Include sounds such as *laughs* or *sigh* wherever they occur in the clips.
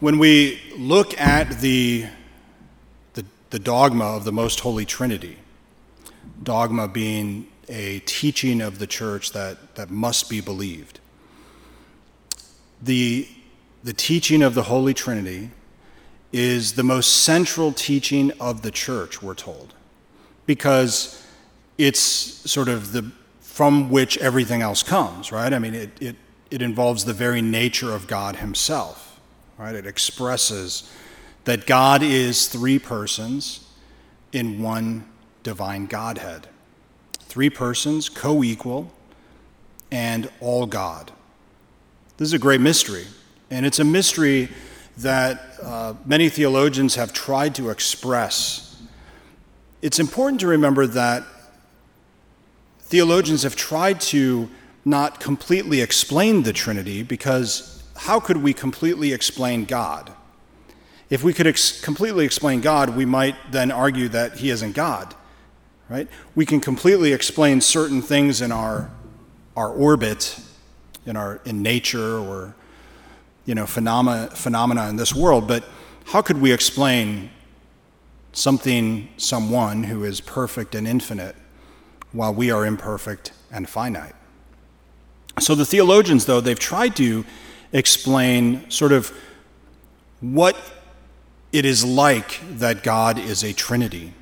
When we look at the, the, the, dogma of the Most Holy Trinity, dogma being a teaching of the church that, that must be believed, the, the teaching of the Holy Trinity is the most central teaching of the church, we're told, because it's sort of the from which everything else comes, right? I mean, it, it, it involves the very nature of God Himself right? It expresses that God is three persons in one divine Godhead. Three persons, co equal, and all God. This is a great mystery, and it's a mystery that uh, many theologians have tried to express. It's important to remember that theologians have tried to not completely explain the Trinity because how could we completely explain God? If we could ex- completely explain God, we might then argue that He isn't God, right? We can completely explain certain things in our, our orbit, in, our, in nature, or you know, phenomena, phenomena in this world, but how could we explain something, someone who is perfect and infinite while we are imperfect and finite? So the theologians, though, they've tried to explain sort of what it is like that God is a Trinity.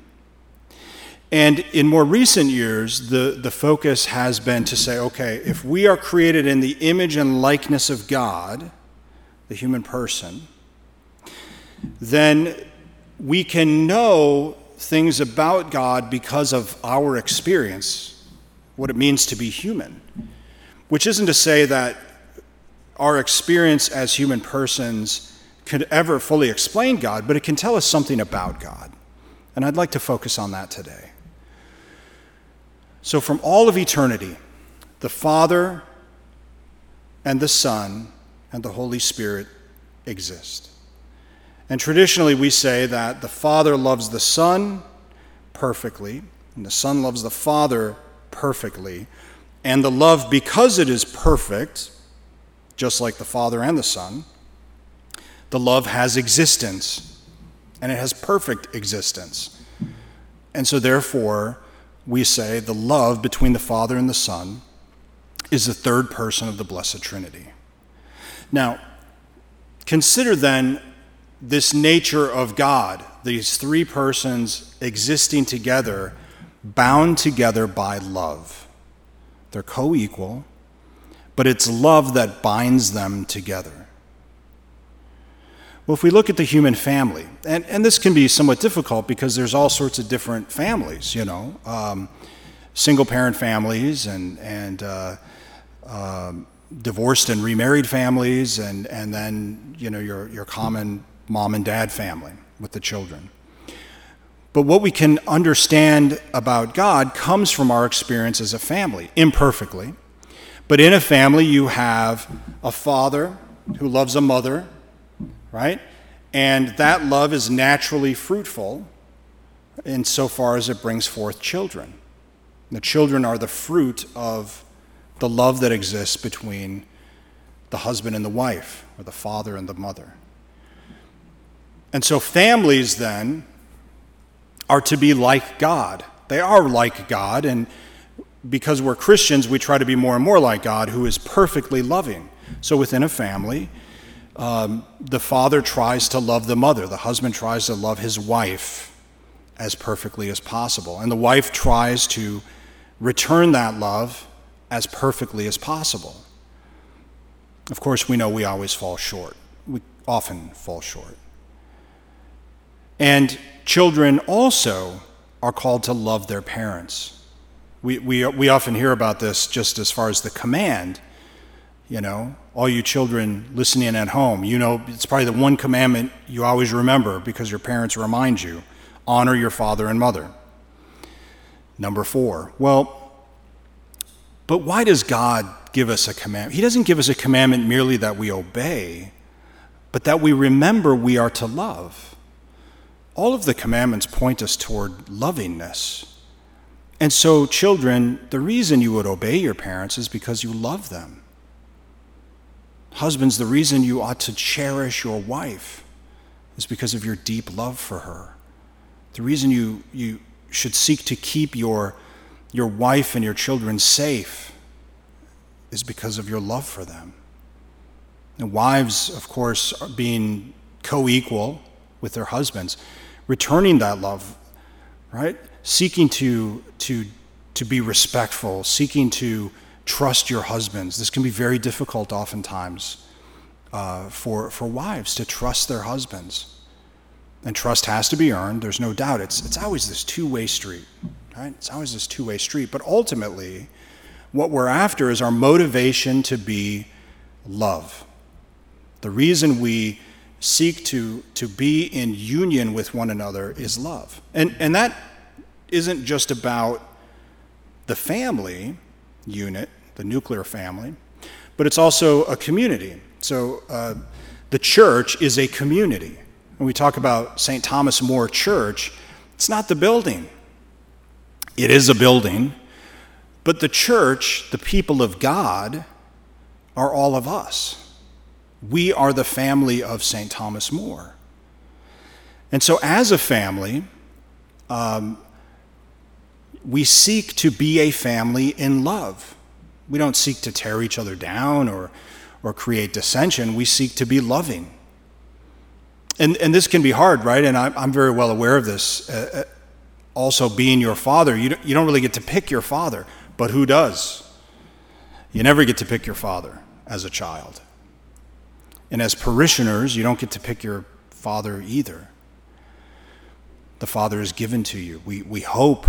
And in more recent years, the, the focus has been to say, okay, if we are created in the image and likeness of God, the human person, then we can know things about God because of our experience, what it means to be human. Which isn't to say that our experience as human persons could ever fully explain God, but it can tell us something about God. And I'd like to focus on that today. So, from all of eternity, the Father and the Son and the Holy Spirit exist. And traditionally, we say that the Father loves the Son perfectly, and the Son loves the Father perfectly. And the love, because it is perfect, just like the Father and the Son. The love has existence, and it has perfect existence. And so, therefore, we say the love between the Father and the Son is the third person of the Blessed Trinity. Now, consider then this nature of God, these three persons existing together, bound together by love. They're co equal, but it's love that binds them together. Well, if we look at the human family, and, and this can be somewhat difficult because there's all sorts of different families, you know, um, single parent families and, and uh, uh, divorced and remarried families, and, and then, you know, your, your common mom and dad family with the children. But what we can understand about God comes from our experience as a family, imperfectly. But in a family, you have a father who loves a mother, right? And that love is naturally fruitful insofar as it brings forth children. The children are the fruit of the love that exists between the husband and the wife, or the father and the mother. And so families then are to be like God. They are like God, and because we're Christians, we try to be more and more like God, who is perfectly loving. So within a family, um, the father tries to love the mother, the husband tries to love his wife as perfectly as possible, and the wife tries to return that love as perfectly as possible. Of course, we know we always fall short. We often fall short. And children also are called to love their parents. We, we, we often hear about this just as far as the command. You know, all you children listening at home, you know, it's probably the one commandment you always remember because your parents remind you honor your father and mother. Number four, well, but why does God give us a commandment? He doesn't give us a commandment merely that we obey, but that we remember we are to love. All of the commandments point us toward lovingness. And so, children, the reason you would obey your parents is because you love them. Husbands, the reason you ought to cherish your wife is because of your deep love for her. The reason you, you should seek to keep your, your wife and your children safe is because of your love for them. And wives, of course, are being co equal with their husbands, returning that love, right? Seeking to, to, to be respectful, seeking to trust your husbands. This can be very difficult oftentimes uh, for, for wives to trust their husbands. And trust has to be earned, there's no doubt. It's, it's always this two way street, right? It's always this two way street. But ultimately, what we're after is our motivation to be love. The reason we seek to, to be in union with one another is love. And, and that isn't just about the family unit, the nuclear family, but it's also a community. So uh, the church is a community. When we talk about St. Thomas More Church, it's not the building. It is a building, but the church, the people of God, are all of us. We are the family of St. Thomas More. And so, as a family, um, we seek to be a family in love. We don't seek to tear each other down or, or create dissension. We seek to be loving. And, and this can be hard, right? And I'm, I'm very well aware of this. Uh, uh also, being your father, you don't, you don't really get to pick your father, but who does? You never get to pick your father as a child. And as parishioners, you don't get to pick your father either. The father is given to you. We, we hope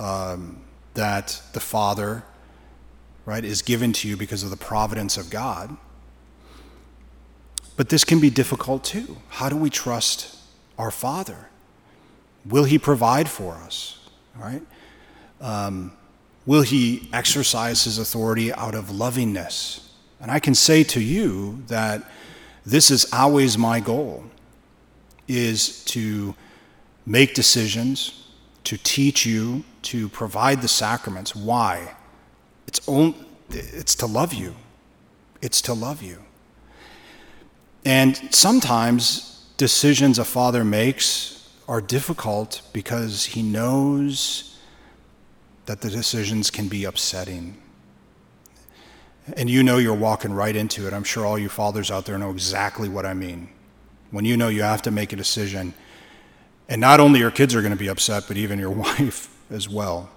um, that the father, right, is given to you because of the providence of God. But this can be difficult too. How do we trust our father? Will he provide for us, right? Um, will he exercise his authority out of lovingness? And I can say to you that this is always my goal is to make decisions, to teach you, to provide the sacraments. Why? It's, only, it's to love you. It's to love you. And sometimes decisions a father makes are difficult because he knows that the decisions can be upsetting and you know you're walking right into it. I'm sure all you fathers out there know exactly what I mean. When you know you have to make a decision, and not only your kids are going to be upset, but even your *laughs* wife as well.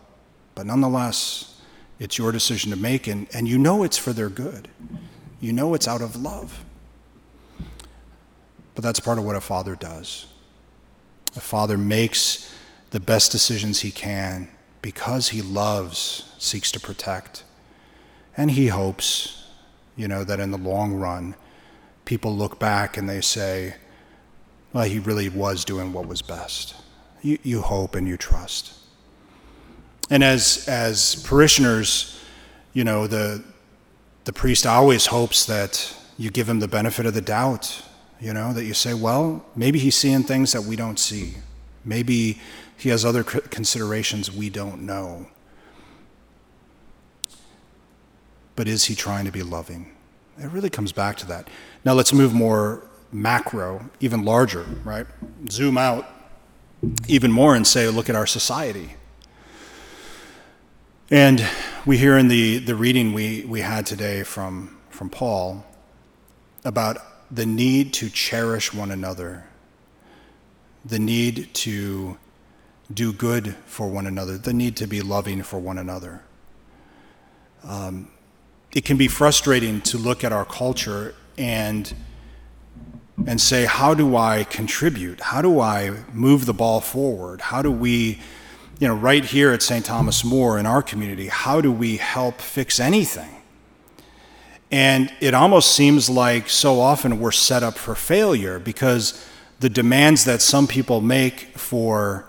But nonetheless, it's your decision to make, and, and you know it's for their good. You know it's out of love. But that's part of what a father does. A father makes the best decisions he can because he loves, seeks to protect. And he hopes, you know, that in the long run, people look back and they say, well, he really was doing what was best. You, you hope and you trust. And as, as parishioners, you know, the, the priest always hopes that you give him the benefit of the doubt, you know, that you say, well, maybe he's seeing things that we don't see. Maybe he has other considerations we don't know. but is he trying to be loving? It really comes back to that. Now let's move more macro, even larger, right? Zoom out even more and say, look at our society. And we hear in the, the reading we, we had today from, from Paul about the need to cherish one another, the need to do good for one another, the need to be loving for one another. Um, it can be frustrating to look at our culture and and say how do i contribute? How do i move the ball forward? How do we you know right here at st thomas more in our community how do we help fix anything? And it almost seems like so often we're set up for failure because the demands that some people make for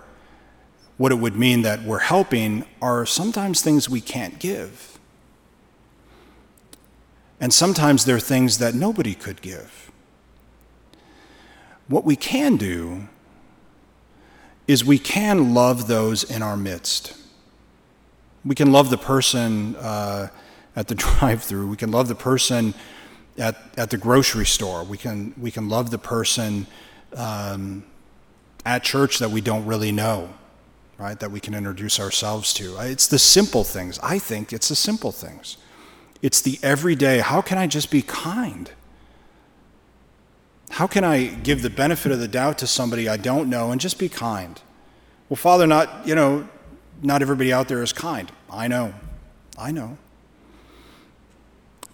what it would mean that we're helping are sometimes things we can't give. And sometimes they're things that nobody could give. What we can do is we can love those in our midst. We can love the person uh, at the *laughs* drive through. We can love the person at, at the grocery store. We can, we can love the person um, at church that we don't really know, right? That we can introduce ourselves to. It's the simple things. I think it's the simple things. It's the everyday. How can I just be kind? How can I give the benefit of the doubt to somebody I don't know and just be kind? Well, Father, not, you know, not everybody out there is kind. I know. I know.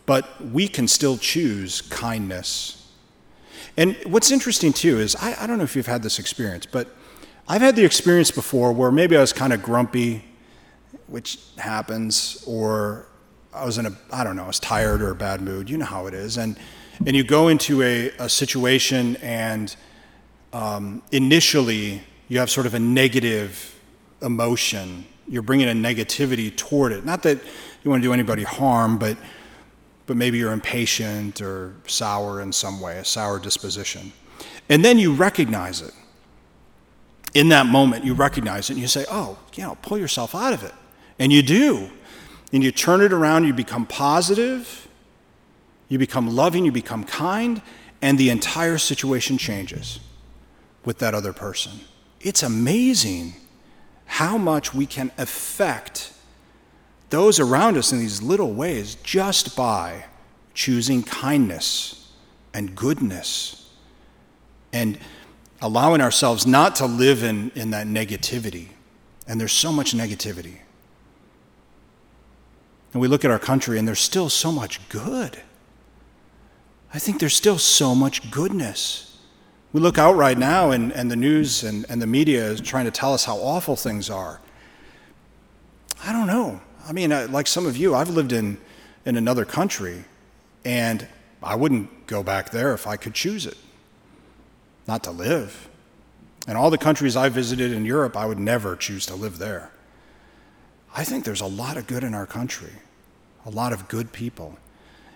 But we can still choose kindness. And what's interesting too is I, I don't know if you've had this experience, but I've had the experience before where maybe I was kind of grumpy, which happens, or I was in a, I don't know, I was tired or a bad mood. You know how it is. And, and you go into a, a situation and um, initially you have sort of a negative emotion. You're bringing a negativity toward it. Not that you want to do anybody harm, but, but maybe you're impatient or sour in some way, a sour disposition. And then you recognize it. In that moment, you recognize it and you say, oh, you know, pull yourself out of it. And you do. And you turn it around, you become positive, you become loving, you become kind, and the entire situation changes with that other person. It's amazing how much we can affect those around us in these little ways just by choosing kindness and goodness and allowing ourselves not to live in, in that negativity. And there's so much negativity. And we look at our country and there's still so much good. I think there's still so much goodness. We look out right now, and, and the news and, and the media is trying to tell us how awful things are. I don't know. I mean, like some of you, I've lived in, in another country, and I wouldn't go back there if I could choose it, not to live. And all the countries I visited in Europe, I would never choose to live there. I think there's a lot of good in our country, a lot of good people.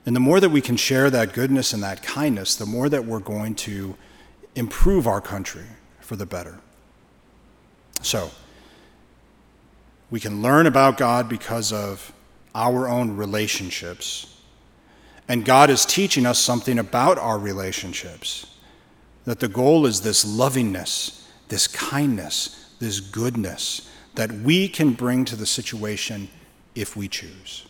And the more that we can share that goodness and that kindness, the more that we're going to improve our country for the better. So, we can learn about God because of our own relationships. And God is teaching us something about our relationships. That the goal is this lovingness, this kindness, this goodness that we can bring to the situation if we choose.